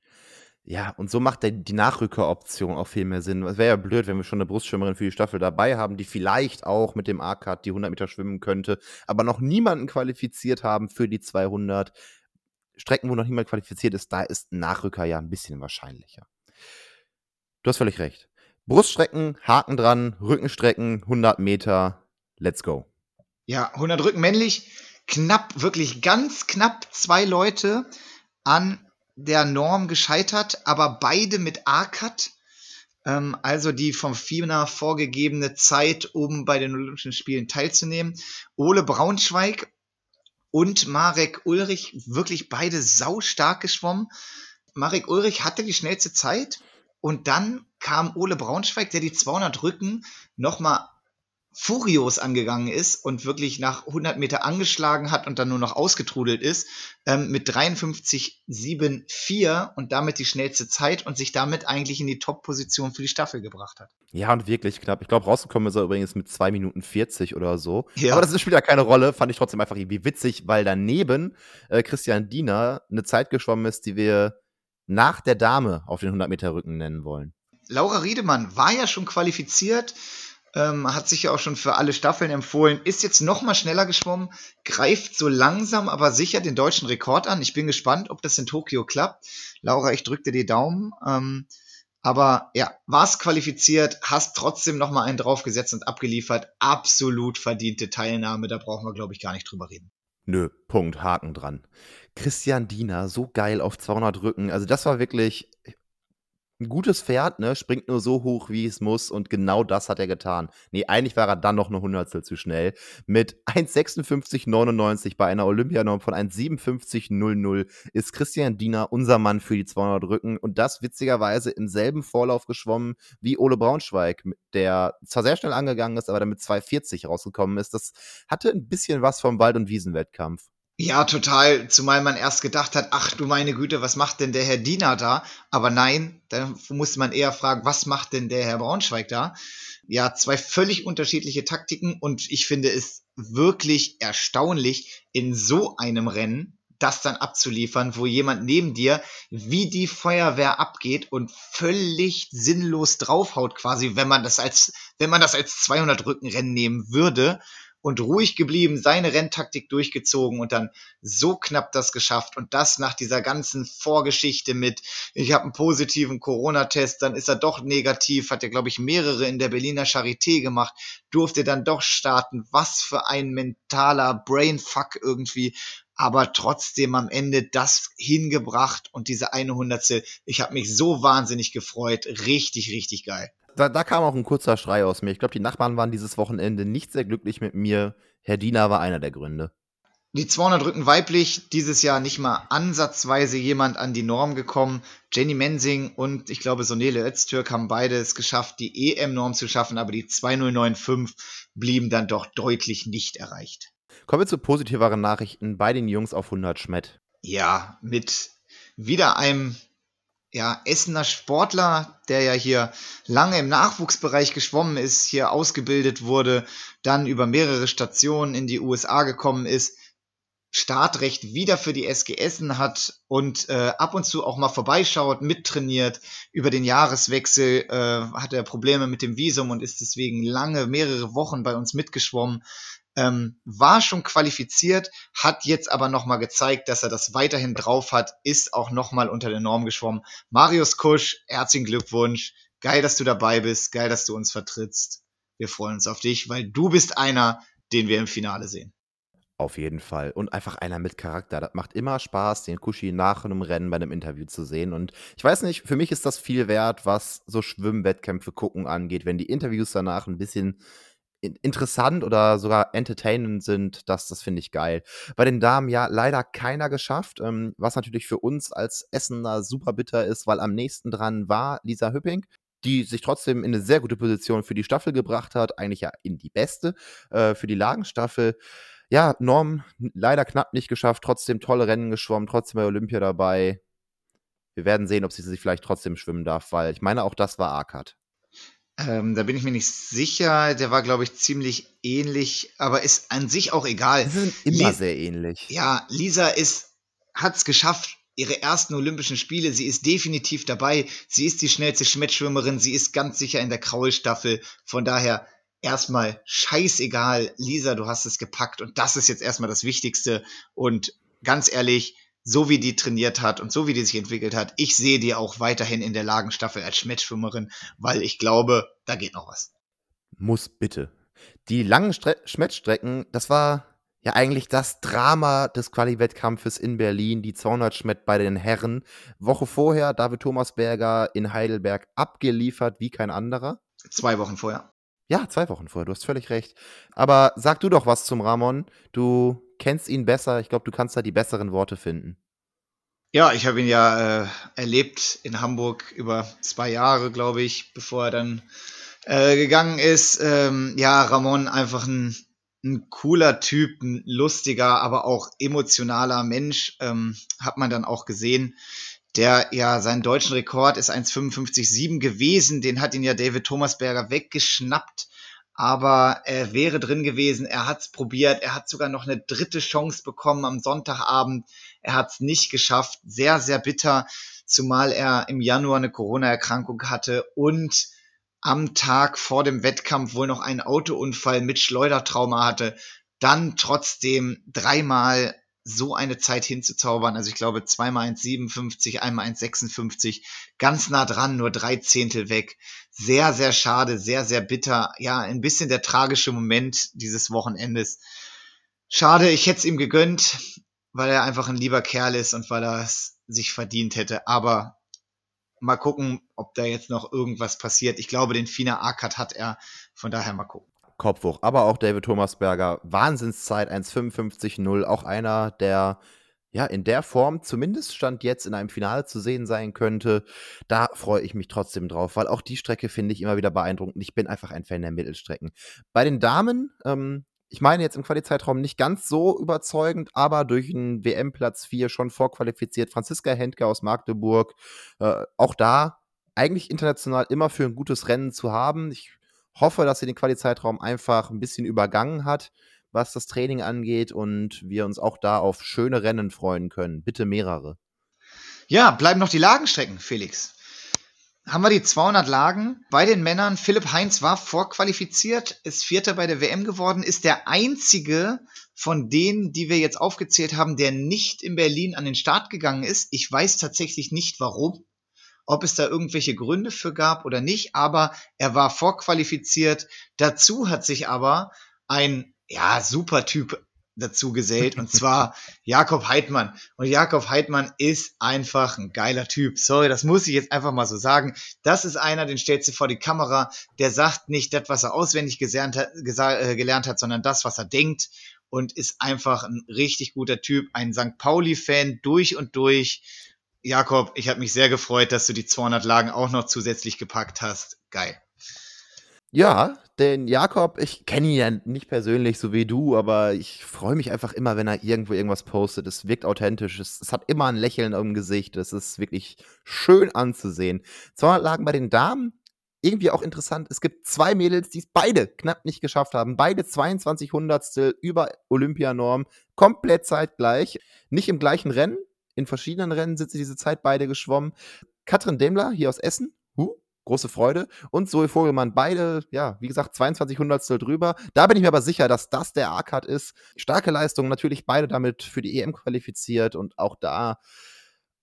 Ja, und so macht der, die Nachrückeroption auch viel mehr Sinn. Es wäre ja blöd, wenn wir schon eine Brustschwimmerin für die Staffel dabei haben, die vielleicht auch mit dem A-Cut die 100 Meter schwimmen könnte, aber noch niemanden qualifiziert haben für die 200. Strecken, wo noch niemand qualifiziert ist, da ist ein Nachrücker ja ein bisschen wahrscheinlicher. Du hast völlig recht. Bruststrecken, Haken dran, Rückenstrecken, 100 Meter, let's go. Ja, 100 Rücken männlich, knapp, wirklich ganz knapp zwei Leute an der Norm gescheitert, aber beide mit A-Cut. Ähm, also die vom FINA vorgegebene Zeit, um bei den Olympischen Spielen teilzunehmen. Ole Braunschweig und Marek Ulrich wirklich beide sau stark geschwommen. Marek Ulrich hatte die schnellste Zeit und dann kam Ole Braunschweig, der die 200 Rücken nochmal furios angegangen ist und wirklich nach 100 Meter angeschlagen hat und dann nur noch ausgetrudelt ist, ähm, mit 53,74 und damit die schnellste Zeit und sich damit eigentlich in die Top-Position für die Staffel gebracht hat. Ja, und wirklich knapp. Ich glaube, rausgekommen ist er übrigens mit 2 Minuten 40 oder so. Ja. Aber das spielt ja keine Rolle, fand ich trotzdem einfach irgendwie witzig, weil daneben äh, Christian Diener eine Zeit geschwommen ist, die wir nach der Dame auf den 100 Meter Rücken nennen wollen. Laura Riedemann war ja schon qualifiziert ähm, hat sich ja auch schon für alle Staffeln empfohlen, ist jetzt noch mal schneller geschwommen, greift so langsam, aber sicher den deutschen Rekord an. Ich bin gespannt, ob das in Tokio klappt. Laura, ich drücke dir die Daumen. Ähm, aber ja, warst qualifiziert, hast trotzdem noch mal einen draufgesetzt und abgeliefert. Absolut verdiente Teilnahme, da brauchen wir, glaube ich, gar nicht drüber reden. Nö, Punkt, Haken dran. Christian Diener, so geil auf 200 Rücken. Also das war wirklich, ein gutes Pferd, ne, springt nur so hoch, wie es muss und genau das hat er getan. Nee, eigentlich war er dann noch eine Hundertstel zu schnell. Mit 1,56,99 bei einer Olympianorm von 1,57,00 ist Christian Diener unser Mann für die 200 Rücken und das witzigerweise im selben Vorlauf geschwommen wie Ole Braunschweig, der zwar sehr schnell angegangen ist, aber dann mit 2,40 rausgekommen ist. Das hatte ein bisschen was vom Wald- und Wiesenwettkampf. Ja, total. Zumal man erst gedacht hat, ach du meine Güte, was macht denn der Herr Diener da? Aber nein, da musste man eher fragen, was macht denn der Herr Braunschweig da? Ja, zwei völlig unterschiedliche Taktiken und ich finde es wirklich erstaunlich, in so einem Rennen das dann abzuliefern, wo jemand neben dir wie die Feuerwehr abgeht und völlig sinnlos draufhaut quasi, wenn man das als, wenn man das als 200 Rückenrennen nehmen würde und ruhig geblieben, seine Renntaktik durchgezogen und dann so knapp das geschafft und das nach dieser ganzen Vorgeschichte mit, ich habe einen positiven Corona-Test, dann ist er doch negativ, hat er, glaube ich, mehrere in der Berliner Charité gemacht, durfte dann doch starten. Was für ein mentaler Brainfuck irgendwie aber trotzdem am Ende das hingebracht und diese eine Hundertstel. Ich habe mich so wahnsinnig gefreut. Richtig, richtig geil. Da, da kam auch ein kurzer Schrei aus mir. Ich glaube, die Nachbarn waren dieses Wochenende nicht sehr glücklich mit mir. Herr Diener war einer der Gründe. Die 200 Rücken weiblich, dieses Jahr nicht mal ansatzweise jemand an die Norm gekommen. Jenny Mensing und ich glaube Sonele Öztürk haben beide es geschafft, die EM-Norm zu schaffen, aber die 2095 blieben dann doch deutlich nicht erreicht. Kommen wir zu positiveren Nachrichten bei den Jungs auf 100 Schmett. Ja, mit wieder einem ja, Essener Sportler, der ja hier lange im Nachwuchsbereich geschwommen ist, hier ausgebildet wurde, dann über mehrere Stationen in die USA gekommen ist, Startrecht wieder für die SG Essen hat und äh, ab und zu auch mal vorbeischaut, mittrainiert. Über den Jahreswechsel äh, hat er Probleme mit dem Visum und ist deswegen lange, mehrere Wochen bei uns mitgeschwommen ähm, war schon qualifiziert, hat jetzt aber nochmal gezeigt, dass er das weiterhin drauf hat, ist auch nochmal unter der Norm geschwommen. Marius Kusch, herzlichen Glückwunsch. Geil, dass du dabei bist. Geil, dass du uns vertrittst. Wir freuen uns auf dich, weil du bist einer, den wir im Finale sehen. Auf jeden Fall. Und einfach einer mit Charakter. Das macht immer Spaß, den Kushi nach einem Rennen bei einem Interview zu sehen. Und ich weiß nicht, für mich ist das viel wert, was so Schwimmwettkämpfe gucken angeht, wenn die Interviews danach ein bisschen interessant oder sogar entertainend sind, das, das finde ich geil. Bei den Damen ja leider keiner geschafft, ähm, was natürlich für uns als Essener super bitter ist, weil am nächsten dran war Lisa Hüpping, die sich trotzdem in eine sehr gute Position für die Staffel gebracht hat, eigentlich ja in die beste äh, für die Lagenstaffel. Ja, Norm leider knapp nicht geschafft, trotzdem tolle Rennen geschwommen, trotzdem bei Olympia dabei. Wir werden sehen, ob sie sich vielleicht trotzdem schwimmen darf, weil ich meine, auch das war Arcad. Ähm, da bin ich mir nicht sicher. Der war, glaube ich, ziemlich ähnlich, aber ist an sich auch egal. Sie sind immer Lis sehr ähnlich. Ja, Lisa ist, hat es geschafft, ihre ersten Olympischen Spiele. Sie ist definitiv dabei. Sie ist die schnellste Schmettschwimmerin. Sie ist ganz sicher in der Kraulstaffel. Von daher erstmal scheißegal. Lisa, du hast es gepackt und das ist jetzt erstmal das Wichtigste. Und ganz ehrlich, so wie die trainiert hat und so wie die sich entwickelt hat, ich sehe die auch weiterhin in der Lagenstaffel als Schmettschwimmerin, weil ich glaube, da geht noch was. Muss bitte. Die langen Stre Schmettstrecken, das war ja eigentlich das Drama des Quali-Wettkampfes in Berlin, die 200 Schmett bei den Herren. Woche vorher David Thomasberger in Heidelberg abgeliefert wie kein anderer. Zwei Wochen vorher. Ja, zwei Wochen vorher, du hast völlig recht. Aber sag du doch was zum Ramon. Du kennst ihn besser. Ich glaube, du kannst da die besseren Worte finden. Ja, ich habe ihn ja äh, erlebt in Hamburg über zwei Jahre, glaube ich, bevor er dann äh, gegangen ist. Ähm, ja, Ramon einfach ein, ein cooler Typ, ein lustiger, aber auch emotionaler Mensch, ähm, hat man dann auch gesehen. Der ja, seinen deutschen Rekord ist 1,55,7 gewesen. Den hat ihn ja David Thomasberger weggeschnappt. Aber er wäre drin gewesen. Er hat's probiert. Er hat sogar noch eine dritte Chance bekommen am Sonntagabend. Er hat's nicht geschafft. Sehr, sehr bitter. Zumal er im Januar eine Corona-Erkrankung hatte und am Tag vor dem Wettkampf wohl noch einen Autounfall mit Schleudertrauma hatte. Dann trotzdem dreimal so eine Zeit hinzuzaubern. Also ich glaube zweimal 1,57, einmal 1,56, ganz nah dran, nur drei Zehntel weg. Sehr, sehr schade, sehr, sehr bitter. Ja, ein bisschen der tragische Moment dieses Wochenendes. Schade, ich hätte es ihm gegönnt, weil er einfach ein lieber Kerl ist und weil er es sich verdient hätte. Aber mal gucken, ob da jetzt noch irgendwas passiert. Ich glaube, den Fina A-Cut hat er. Von daher mal gucken. Kopf hoch. Aber auch David Thomasberger, Wahnsinnszeit, 1,55,0. Auch einer, der ja in der Form zumindest Stand jetzt in einem Finale zu sehen sein könnte. Da freue ich mich trotzdem drauf, weil auch die Strecke finde ich immer wieder beeindruckend. Ich bin einfach ein Fan der Mittelstrecken. Bei den Damen, ähm, ich meine jetzt im Quali-Zeitraum nicht ganz so überzeugend, aber durch einen WM-Platz 4 schon vorqualifiziert. Franziska Hentke aus Magdeburg, äh, auch da eigentlich international immer für ein gutes Rennen zu haben. Ich hoffe, dass sie den Quali-Zeitraum einfach ein bisschen übergangen hat, was das Training angeht und wir uns auch da auf schöne Rennen freuen können. Bitte mehrere. Ja, bleiben noch die Lagenstrecken, Felix. Haben wir die 200 Lagen bei den Männern. Philipp Heinz war vorqualifiziert, ist Vierter bei der WM geworden, ist der einzige von denen, die wir jetzt aufgezählt haben, der nicht in Berlin an den Start gegangen ist. Ich weiß tatsächlich nicht warum ob es da irgendwelche Gründe für gab oder nicht, aber er war vorqualifiziert. Dazu hat sich aber ein ja, super Typ dazu gesellt und zwar Jakob Heidmann. Und Jakob Heidmann ist einfach ein geiler Typ. Sorry, das muss ich jetzt einfach mal so sagen. Das ist einer, den stellst du vor die Kamera, der sagt nicht das, was er auswendig gelernt hat, äh, gelernt hat sondern das, was er denkt und ist einfach ein richtig guter Typ, ein St. Pauli-Fan durch und durch Jakob, ich habe mich sehr gefreut, dass du die 200 Lagen auch noch zusätzlich gepackt hast. Geil. Ja, denn Jakob, ich kenne ihn ja nicht persönlich, so wie du, aber ich freue mich einfach immer, wenn er irgendwo irgendwas postet. Es wirkt authentisch, es, es, hat immer ein Lächeln im Gesicht, es ist wirklich schön anzusehen. 200 Lagen bei den Damen, irgendwie auch interessant. Es gibt zwei Mädels, die es beide knapp nicht geschafft haben. Beide 22 Hundertstel über Olympianorm, komplett zeitgleich. Nicht im gleichen Rennen, in verschiedenen Rennen sind sie diese Zeit beide geschwommen. Katrin Demler hier aus Essen, huh, große Freude. Und Zoe Vogelmann, beide, ja, wie gesagt, 22 Hundertstel drüber. Da bin ich mir aber sicher, dass das der A-Cut ist. Starke Leistung, natürlich beide damit für die EM qualifiziert und auch da,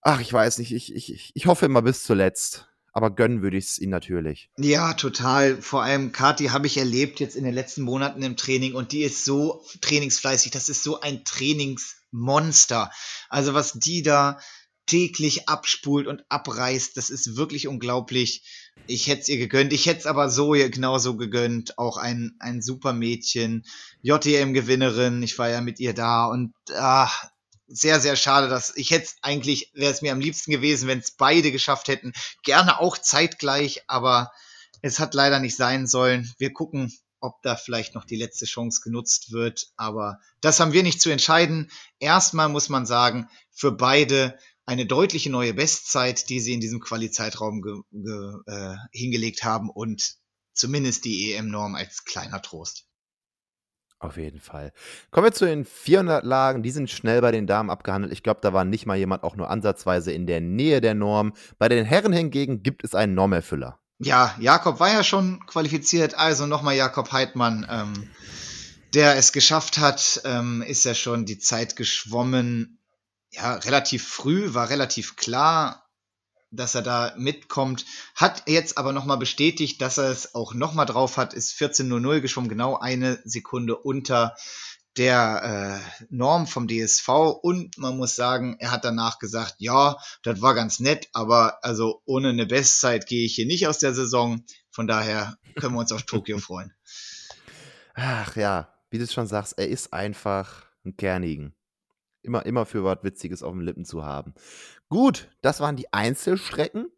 ach, ich weiß nicht, ich, ich, ich hoffe immer bis zuletzt. Aber gönnen würde ich es ihnen natürlich. Ja, total. Vor allem Kati habe ich erlebt jetzt in den letzten Monaten im Training und die ist so trainingsfleißig. Das ist so ein Trainings- Monster. Also was die da täglich abspult und abreißt, das ist wirklich unglaublich. Ich hätte es ihr gegönnt. Ich hätte es aber so ihr genauso gegönnt. Auch ein, ein super Mädchen. JTM-Gewinnerin. Ich war ja mit ihr da und ach, sehr, sehr schade, dass ich hätte eigentlich, wäre es mir am liebsten gewesen, wenn es beide geschafft hätten. Gerne auch zeitgleich, aber es hat leider nicht sein sollen. Wir gucken, ob da vielleicht noch die letzte Chance genutzt wird. Aber das haben wir nicht zu entscheiden. Erstmal muss man sagen, für beide eine deutliche neue Bestzeit, die sie in diesem Quali-Zeitraum äh, hingelegt haben und zumindest die EM-Norm als kleiner Trost. Auf jeden Fall. Kommen wir zu den 400 Lagen. Die sind schnell bei den Damen abgehandelt. Ich glaube, da war nicht mal jemand auch nur ansatzweise in der Nähe der Norm. Bei den Herren hingegen gibt es einen Normerfüller. Ja, Jakob war ja schon qualifiziert, also nochmal Jakob Heidmann, ähm, der es geschafft hat, ähm, ist ja schon die Zeit geschwommen. Ja, relativ früh, war relativ klar, dass er da mitkommt. Hat jetzt aber nochmal bestätigt, dass er es auch nochmal drauf hat, ist 14.00 geschwommen, genau eine Sekunde unter der äh, Norm vom DSV und man muss sagen, er hat danach gesagt, ja, das war ganz nett, aber also ohne eine Bestzeit gehe ich hier nicht aus der Saison. Von daher können wir uns auf Tokio freuen. Ach ja, wie du es schon sagst, er ist einfach ein Kernigen. Immer, immer für was Witziges auf den Lippen zu haben. Gut, das waren die Einzelstrecken.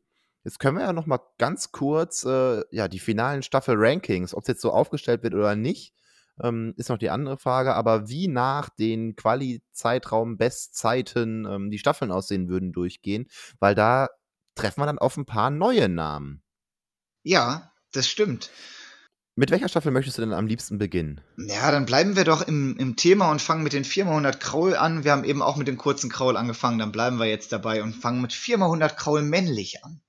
Jetzt können wir ja noch mal ganz kurz äh, ja, die finalen Staffel-Rankings, ob es jetzt so aufgestellt wird oder nicht, ähm, ist noch die andere Frage. Aber wie nach den Quali-Zeitraum Bestzeiten ähm, die Staffeln aussehen würden, durchgehen, weil da treffen wir dann auf ein paar neue Namen. Ja, das stimmt. Mit welcher Staffel möchtest du denn am liebsten beginnen? Ja, dann bleiben wir doch im, im Thema und fangen mit den 4x100 Kraul an. Wir haben eben auch mit dem kurzen Kraul angefangen, dann bleiben wir jetzt dabei und fangen mit 4x100 Kraul männlich an.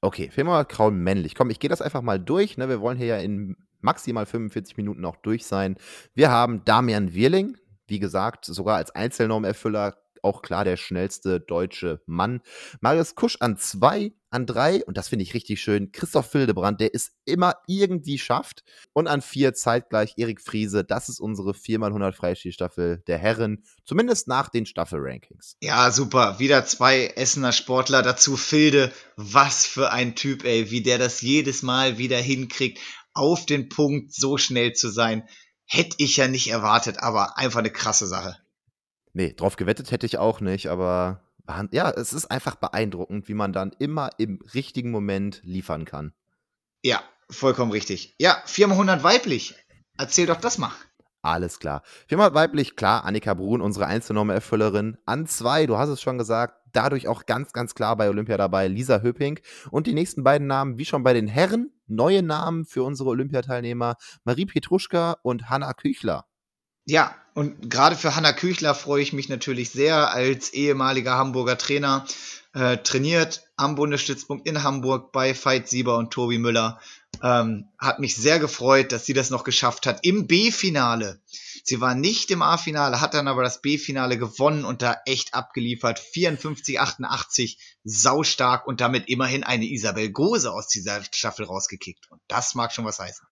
Okay, 4x100 Kraul männlich. Komm, ich gehe das einfach mal durch. Ne? Wir wollen hier ja in maximal 45 Minuten auch durch sein. Wir haben Damian Wirling, wie gesagt, sogar als Einzelnormerfüller auch klar der schnellste deutsche Mann. Marius Kusch an zwei, an drei, und das finde ich richtig schön, Christoph Hildebrand, der es immer irgendwie schafft. Und an vier zeitgleich Erik Friese. Das ist unsere 4x100 Freistilstaffel der Herren, zumindest nach den Staffelrankings. Ja, super. Wieder zwei Essener Sportler, dazu Filde. Was für ein Typ, ey, wie der das jedes Mal wieder hinkriegt, auf den Punkt so schnell zu sein. Hätte ich ja nicht erwartet, aber einfach eine krasse Sache. Nee, drauf gewettet hätte ich auch nicht, aber ja, es ist einfach beeindruckend, wie man dann immer im richtigen Moment liefern kann. Ja, vollkommen richtig. Ja, 400 weiblich. Erzähl doch das mal. Alles klar. Viermal weiblich, klar, Annika Brun, unsere Einzelnormerfüllerin. An zwei, du hast es schon gesagt, dadurch auch ganz, ganz klar bei Olympia dabei, Lisa Höping. Und die nächsten beiden Namen, wie schon bei den Herren, neue Namen für unsere Olympiateilnehmer, Marie Petruschka und Hanna Küchler. Ja, und gerade für Hanna Küchler freue ich mich natürlich sehr als ehemaliger Hamburger Trainer. Äh, trainiert am Bundesstützpunkt in Hamburg bei Veit Sieber und Tobi Müller. Ähm, hat mich sehr gefreut, dass sie das noch geschafft hat im B-Finale. Sie war nicht im A-Finale, hat dann aber das B-Finale gewonnen und da echt abgeliefert. 54, 88, saustark und damit immerhin eine Isabel Gose aus dieser Staffel rausgekickt. Und das mag schon was heißen.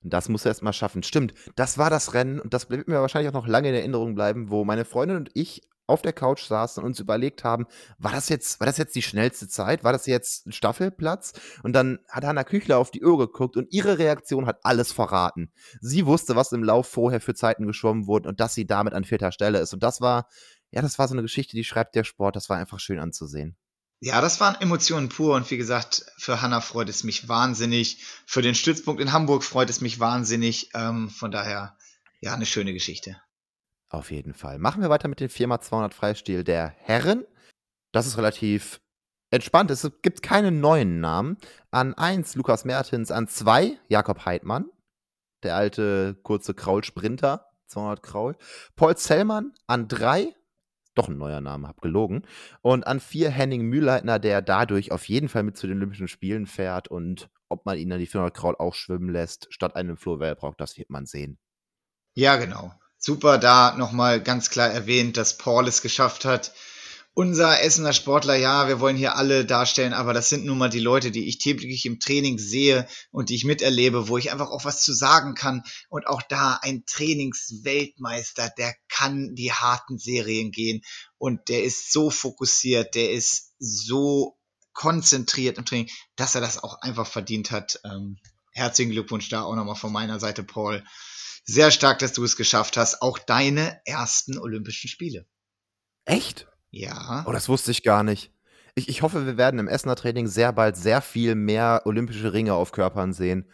Das muss er erst mal schaffen. Stimmt, das war das Rennen und das wird mir wahrscheinlich auch noch lange in Erinnerung bleiben, wo meine Freundin und ich auf der Couch saßen und uns überlegt haben, war das jetzt, war das jetzt die schnellste Zeit? War das jetzt ein Staffelplatz? Und dann hat Hanna Küchler auf die Uhr geguckt und ihre Reaktion hat alles verraten. Sie wusste, was im Lauf vorher für Zeiten geschwommen wurden und dass sie damit an vierter Stelle ist. Und das war, ja, das war so eine Geschichte, die schreibt der Sport. Das war einfach schön anzusehen. Ja, das waren Emotionen pur und wie gesagt, für Hanna freut es mich wahnsinnig. Für den Stützpunkt in Hamburg freut es mich wahnsinnig. Ähm, von daher, ja, eine schöne Geschichte. Auf jeden Fall. Machen wir weiter mit dem 4x200 Freistil der Herren. Das ist relativ entspannt. Es gibt keine neuen Namen. An 1 Lukas Mertens, an 2 Jakob Heidmann, der alte kurze Kraul-Sprinter, 200 Kraul. Paul Zellmann an 3 doch ein neuer Name, hab gelogen. Und an vier Henning Mühlleitner, der dadurch auf jeden Fall mit zu den Olympischen Spielen fährt und ob man ihn an die 400 Kraul auch schwimmen lässt, statt einem Flo Wellbrock, das wird man sehen. Ja, genau. Super, da nochmal ganz klar erwähnt, dass Paul es geschafft hat, unser Essener Sportler, ja, wir wollen hier alle darstellen, aber das sind nun mal die Leute, die ich täglich im Training sehe und die ich miterlebe, wo ich einfach auch was zu sagen kann. Und auch da ein Trainingsweltmeister, der kann die harten Serien gehen und der ist so fokussiert, der ist so konzentriert im Training, dass er das auch einfach verdient hat. Ähm, herzlichen Glückwunsch da auch nochmal von meiner Seite, Paul. Sehr stark, dass du es geschafft hast. Auch deine ersten Olympischen Spiele. Echt? Ja. Oh, das wusste ich gar nicht. Ich, ich hoffe, wir werden im Essener Training sehr bald sehr viel mehr olympische Ringe auf Körpern sehen.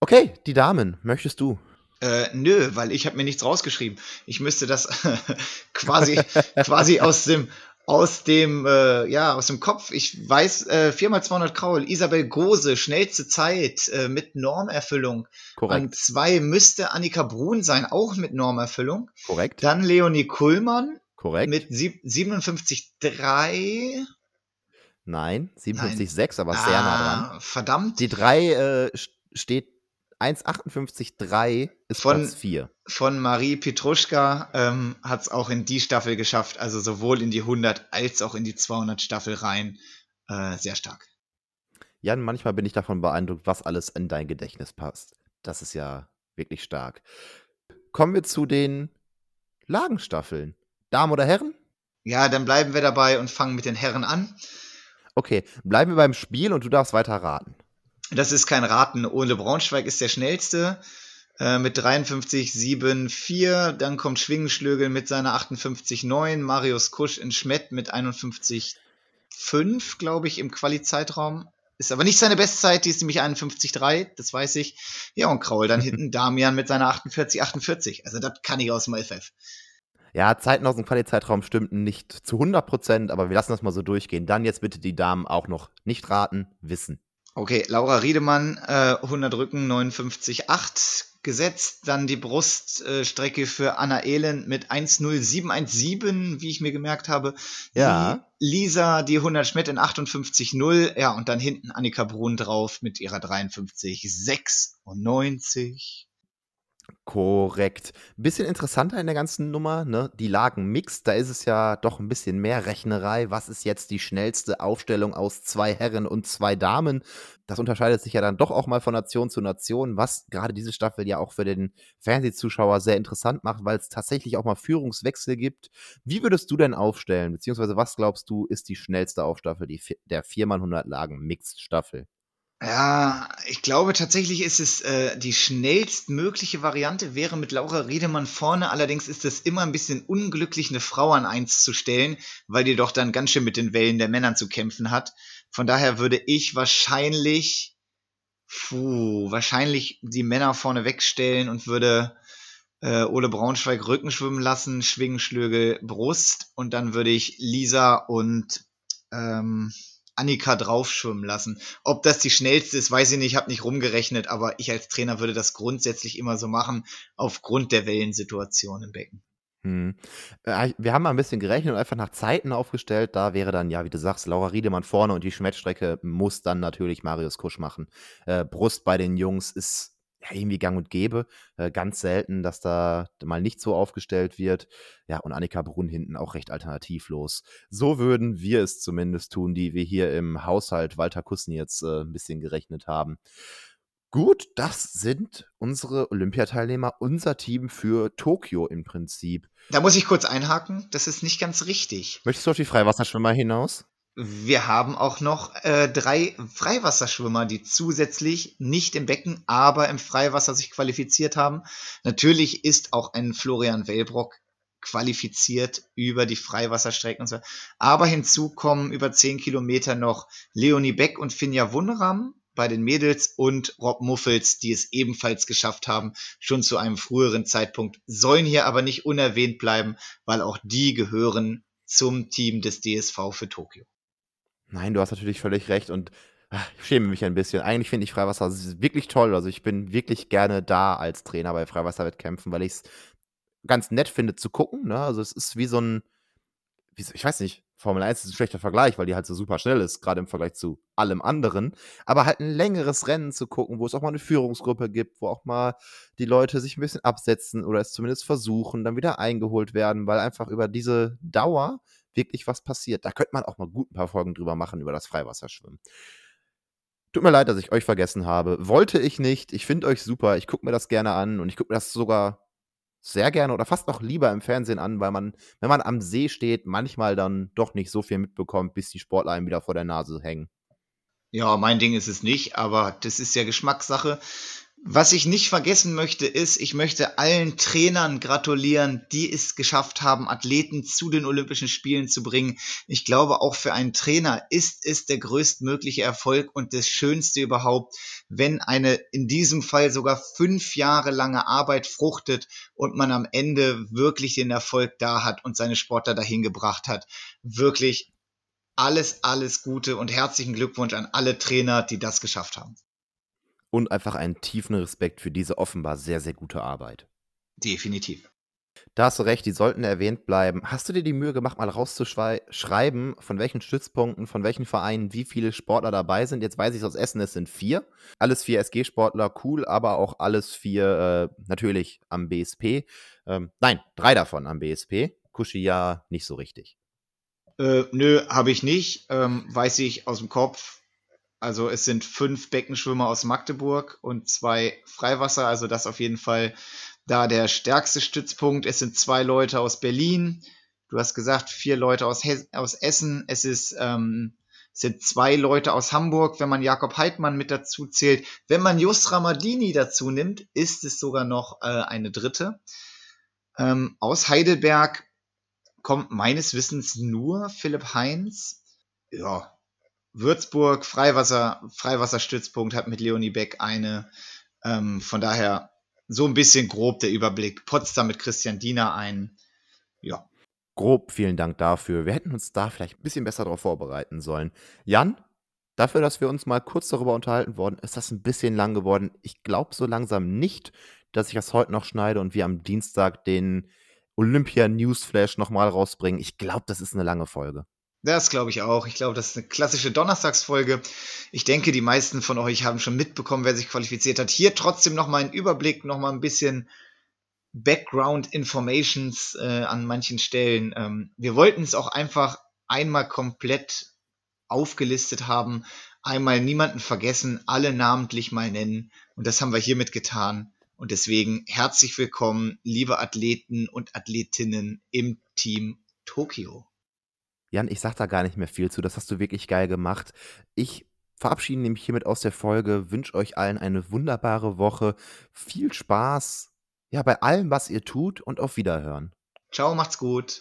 Okay, die Damen, möchtest du? Äh, nö, weil ich habe mir nichts rausgeschrieben. Ich müsste das quasi, quasi aus dem, aus dem, äh, ja, aus dem Kopf. Ich weiß, äh, 4x200 Kraul, Isabel Gose, schnellste Zeit äh, mit Normerfüllung. Korrekt. An zwei müsste Annika Brun sein, auch mit Normerfüllung. Korrekt. Dann Leonie Kuhlmann Korrekt. mit sieb- 57,3. Nein, 57,6, aber sehr nah dran. Ah, verdammt. Die 3 äh, st- steht 1,58,3 ist Von- Platz 4. Von Marie Petruschka ähm, hat es auch in die Staffel geschafft, also sowohl in die 100 als auch in die 200 Staffel rein. Äh, sehr stark. Jan, manchmal bin ich davon beeindruckt, was alles in dein Gedächtnis passt. Das ist ja wirklich stark. Kommen wir zu den Lagenstaffeln. Damen oder Herren? Ja, dann bleiben wir dabei und fangen mit den Herren an. Okay, bleiben wir beim Spiel und du darfst weiter raten. Das ist kein Raten. Ole Braunschweig ist der schnellste äh, mit 53,74. Dann kommt Schwingenschlögel mit seiner 58,9. Marius Kusch in Schmett mit 51,5, glaube ich, im Quali-Zeitraum. Ist aber nicht seine Bestzeit, die ist nämlich 51,3, das weiß ich. Ja, und Kraul dann hinten Damian mit seiner 48, 48. Also das kann ich aus dem FF. Ja, Zeiten aus dem Quali-Zeitraum stimmten nicht zu 100 Prozent, aber wir lassen das mal so durchgehen. Dann jetzt bitte die Damen auch noch nicht raten, wissen. Okay, Laura Riedemann, äh, 100 Rücken, 59,8 gesetzt. Dann die Bruststrecke äh, für Anna Elend mit 1,0717, wie ich mir gemerkt habe. Ja. Lisa, die 100 Schmidt in 58,0. Ja, und dann hinten Annika Brun drauf mit ihrer 53,96. Korrekt. Bisschen interessanter in der ganzen Nummer, ne? Die Lagen mixed, da ist es ja doch ein bisschen mehr Rechnerei. Was ist jetzt die schnellste Aufstellung aus zwei Herren und zwei Damen? Das unterscheidet sich ja dann doch auch mal von Nation zu Nation, was gerade diese Staffel ja auch für den Fernsehzuschauer sehr interessant macht, weil es tatsächlich auch mal Führungswechsel gibt. Wie würdest du denn aufstellen, beziehungsweise was glaubst du, ist die schnellste Aufstaffel, die, der 4x100 Lagen Mixed Staffel? Ja, ich glaube tatsächlich ist es äh, die schnellstmögliche Variante wäre mit Laura Riedemann vorne. Allerdings ist es immer ein bisschen unglücklich, eine Frau an eins zu stellen, weil die doch dann ganz schön mit den Wellen der Männern zu kämpfen hat. Von daher würde ich wahrscheinlich, puh, wahrscheinlich die Männer vorne wegstellen und würde äh, Ole Braunschweig Rücken schwimmen lassen, Schwingenschlögel Brust und dann würde ich Lisa und ähm, Annika draufschwimmen lassen. Ob das die schnellste ist, weiß ich nicht, habe nicht rumgerechnet, aber ich als Trainer würde das grundsätzlich immer so machen, aufgrund der Wellensituation im Becken. Hm. Äh, wir haben mal ein bisschen gerechnet und einfach nach Zeiten aufgestellt. Da wäre dann, ja, wie du sagst, Laura Riedemann vorne und die Schmettstrecke muss dann natürlich Marius Kusch machen. Äh, Brust bei den Jungs ist irgendwie gang und gäbe. Äh, ganz selten, dass da mal nicht so aufgestellt wird. Ja, und Annika Brunn hinten auch recht alternativlos. So würden wir es zumindest tun, die wir hier im Haushalt Walter Kussen jetzt äh, ein bisschen gerechnet haben. Gut, das sind unsere Olympiateilnehmer, unser Team für Tokio im Prinzip. Da muss ich kurz einhaken, das ist nicht ganz richtig. Möchtest du auf die Freiwasserschwimmer hinaus? Wir haben auch noch äh, drei Freiwasserschwimmer, die zusätzlich nicht im Becken, aber im Freiwasser sich qualifiziert haben. Natürlich ist auch ein Florian Wellbrock qualifiziert über die Freiwasserstrecken und so. Aber hinzu kommen über zehn Kilometer noch Leonie Beck und Finja Wunram bei den Mädels und Rob Muffels, die es ebenfalls geschafft haben, schon zu einem früheren Zeitpunkt, sollen hier aber nicht unerwähnt bleiben, weil auch die gehören zum Team des DSV für Tokio. Nein, du hast natürlich völlig recht und ach, ich schäme mich ein bisschen. Eigentlich finde ich Freiwasser wirklich toll. Also ich bin wirklich gerne da als Trainer bei Freiwasserwettkämpfen, weil ich es ganz nett finde zu gucken. Ne? Also es ist wie so ein, wie so, ich weiß nicht, Formel 1 ist ein schlechter Vergleich, weil die halt so super schnell ist, gerade im Vergleich zu allem anderen. Aber halt ein längeres Rennen zu gucken, wo es auch mal eine Führungsgruppe gibt, wo auch mal die Leute sich ein bisschen absetzen oder es zumindest versuchen, dann wieder eingeholt werden, weil einfach über diese Dauer wirklich was passiert. Da könnte man auch mal gut ein paar Folgen drüber machen, über das Freiwasserschwimmen. Tut mir leid, dass ich euch vergessen habe. Wollte ich nicht. Ich finde euch super. Ich gucke mir das gerne an und ich gucke mir das sogar sehr gerne oder fast noch lieber im Fernsehen an, weil man, wenn man am See steht, manchmal dann doch nicht so viel mitbekommt, bis die Sportler einem wieder vor der Nase hängen. Ja, mein Ding ist es nicht, aber das ist ja Geschmackssache. Was ich nicht vergessen möchte, ist, ich möchte allen Trainern gratulieren, die es geschafft haben, Athleten zu den Olympischen Spielen zu bringen. Ich glaube, auch für einen Trainer ist es der größtmögliche Erfolg und das Schönste überhaupt, wenn eine in diesem Fall sogar fünf Jahre lange Arbeit fruchtet und man am Ende wirklich den Erfolg da hat und seine Sportler dahin gebracht hat. Wirklich alles, alles Gute und herzlichen Glückwunsch an alle Trainer, die das geschafft haben und einfach einen tiefen Respekt für diese offenbar sehr, sehr gute Arbeit. Definitiv. Da hast du recht, die sollten erwähnt bleiben. Hast du dir die Mühe gemacht, mal rauszuschreiben, von welchen Stützpunkten, von welchen Vereinen, wie viele Sportler dabei sind? Jetzt weiß ich aus Essen, es sind vier. Alles vier SG-Sportler, cool, aber auch alles vier äh, natürlich am BSP. Ähm, nein, drei davon am BSP. Kushi ja nicht so richtig. Äh, nö, habe ich nicht. Ähm, weiß ich aus dem Kopf. Also es sind fünf Beckenschwimmer aus Magdeburg und zwei Freiwasser, also das auf jeden Fall da der stärkste Stützpunkt. Es sind zwei Leute aus Berlin. Du hast gesagt, vier Leute aus, Hes aus Essen. Es ist, ähm, sind zwei Leute aus Hamburg, wenn man Jakob Heidmann mit dazu zählt. Wenn man Just Ramadini dazu nimmt, ist es sogar noch äh, eine dritte. Ähm, aus Heidelberg kommt meines Wissens nur Philipp Heinz. Ja, Würzburg, Freiwasser, Freiwasserstützpunkt hat mit Leonie Beck eine. Ähm, von daher so ein bisschen grob der Überblick. Potsdam mit Christian Diener ein. Ja. Grob, vielen Dank dafür. Wir hätten uns da vielleicht ein bisschen besser darauf vorbereiten sollen. Jan, dafür, dass wir uns mal kurz darüber unterhalten worden, ist das ein bisschen lang geworden. Ich glaube so langsam nicht, dass ich das heute noch schneide und wir am Dienstag den Olympia Newsflash nochmal rausbringen. Ich glaube, das ist eine lange Folge. Das glaube ich auch. Ich glaube, das ist eine klassische Donnerstagsfolge. Ich denke, die meisten von euch haben schon mitbekommen, wer sich qualifiziert hat. Hier trotzdem noch mal ein Überblick, noch mal ein bisschen Background Informations äh, an manchen Stellen. Ähm, wir wollten es auch einfach einmal komplett aufgelistet haben, einmal niemanden vergessen, alle namentlich mal nennen. Und das haben wir hiermit getan. Und deswegen herzlich willkommen, liebe Athleten und Athletinnen im Team Tokio. Jan, ich sag da gar nicht mehr viel zu. Das hast du wirklich geil gemacht. Ich verabschiede mich hiermit aus der Folge, wünsche euch allen eine wunderbare Woche. Viel Spaß ja, bei allem, was ihr tut und auf Wiederhören. Ciao, macht's gut.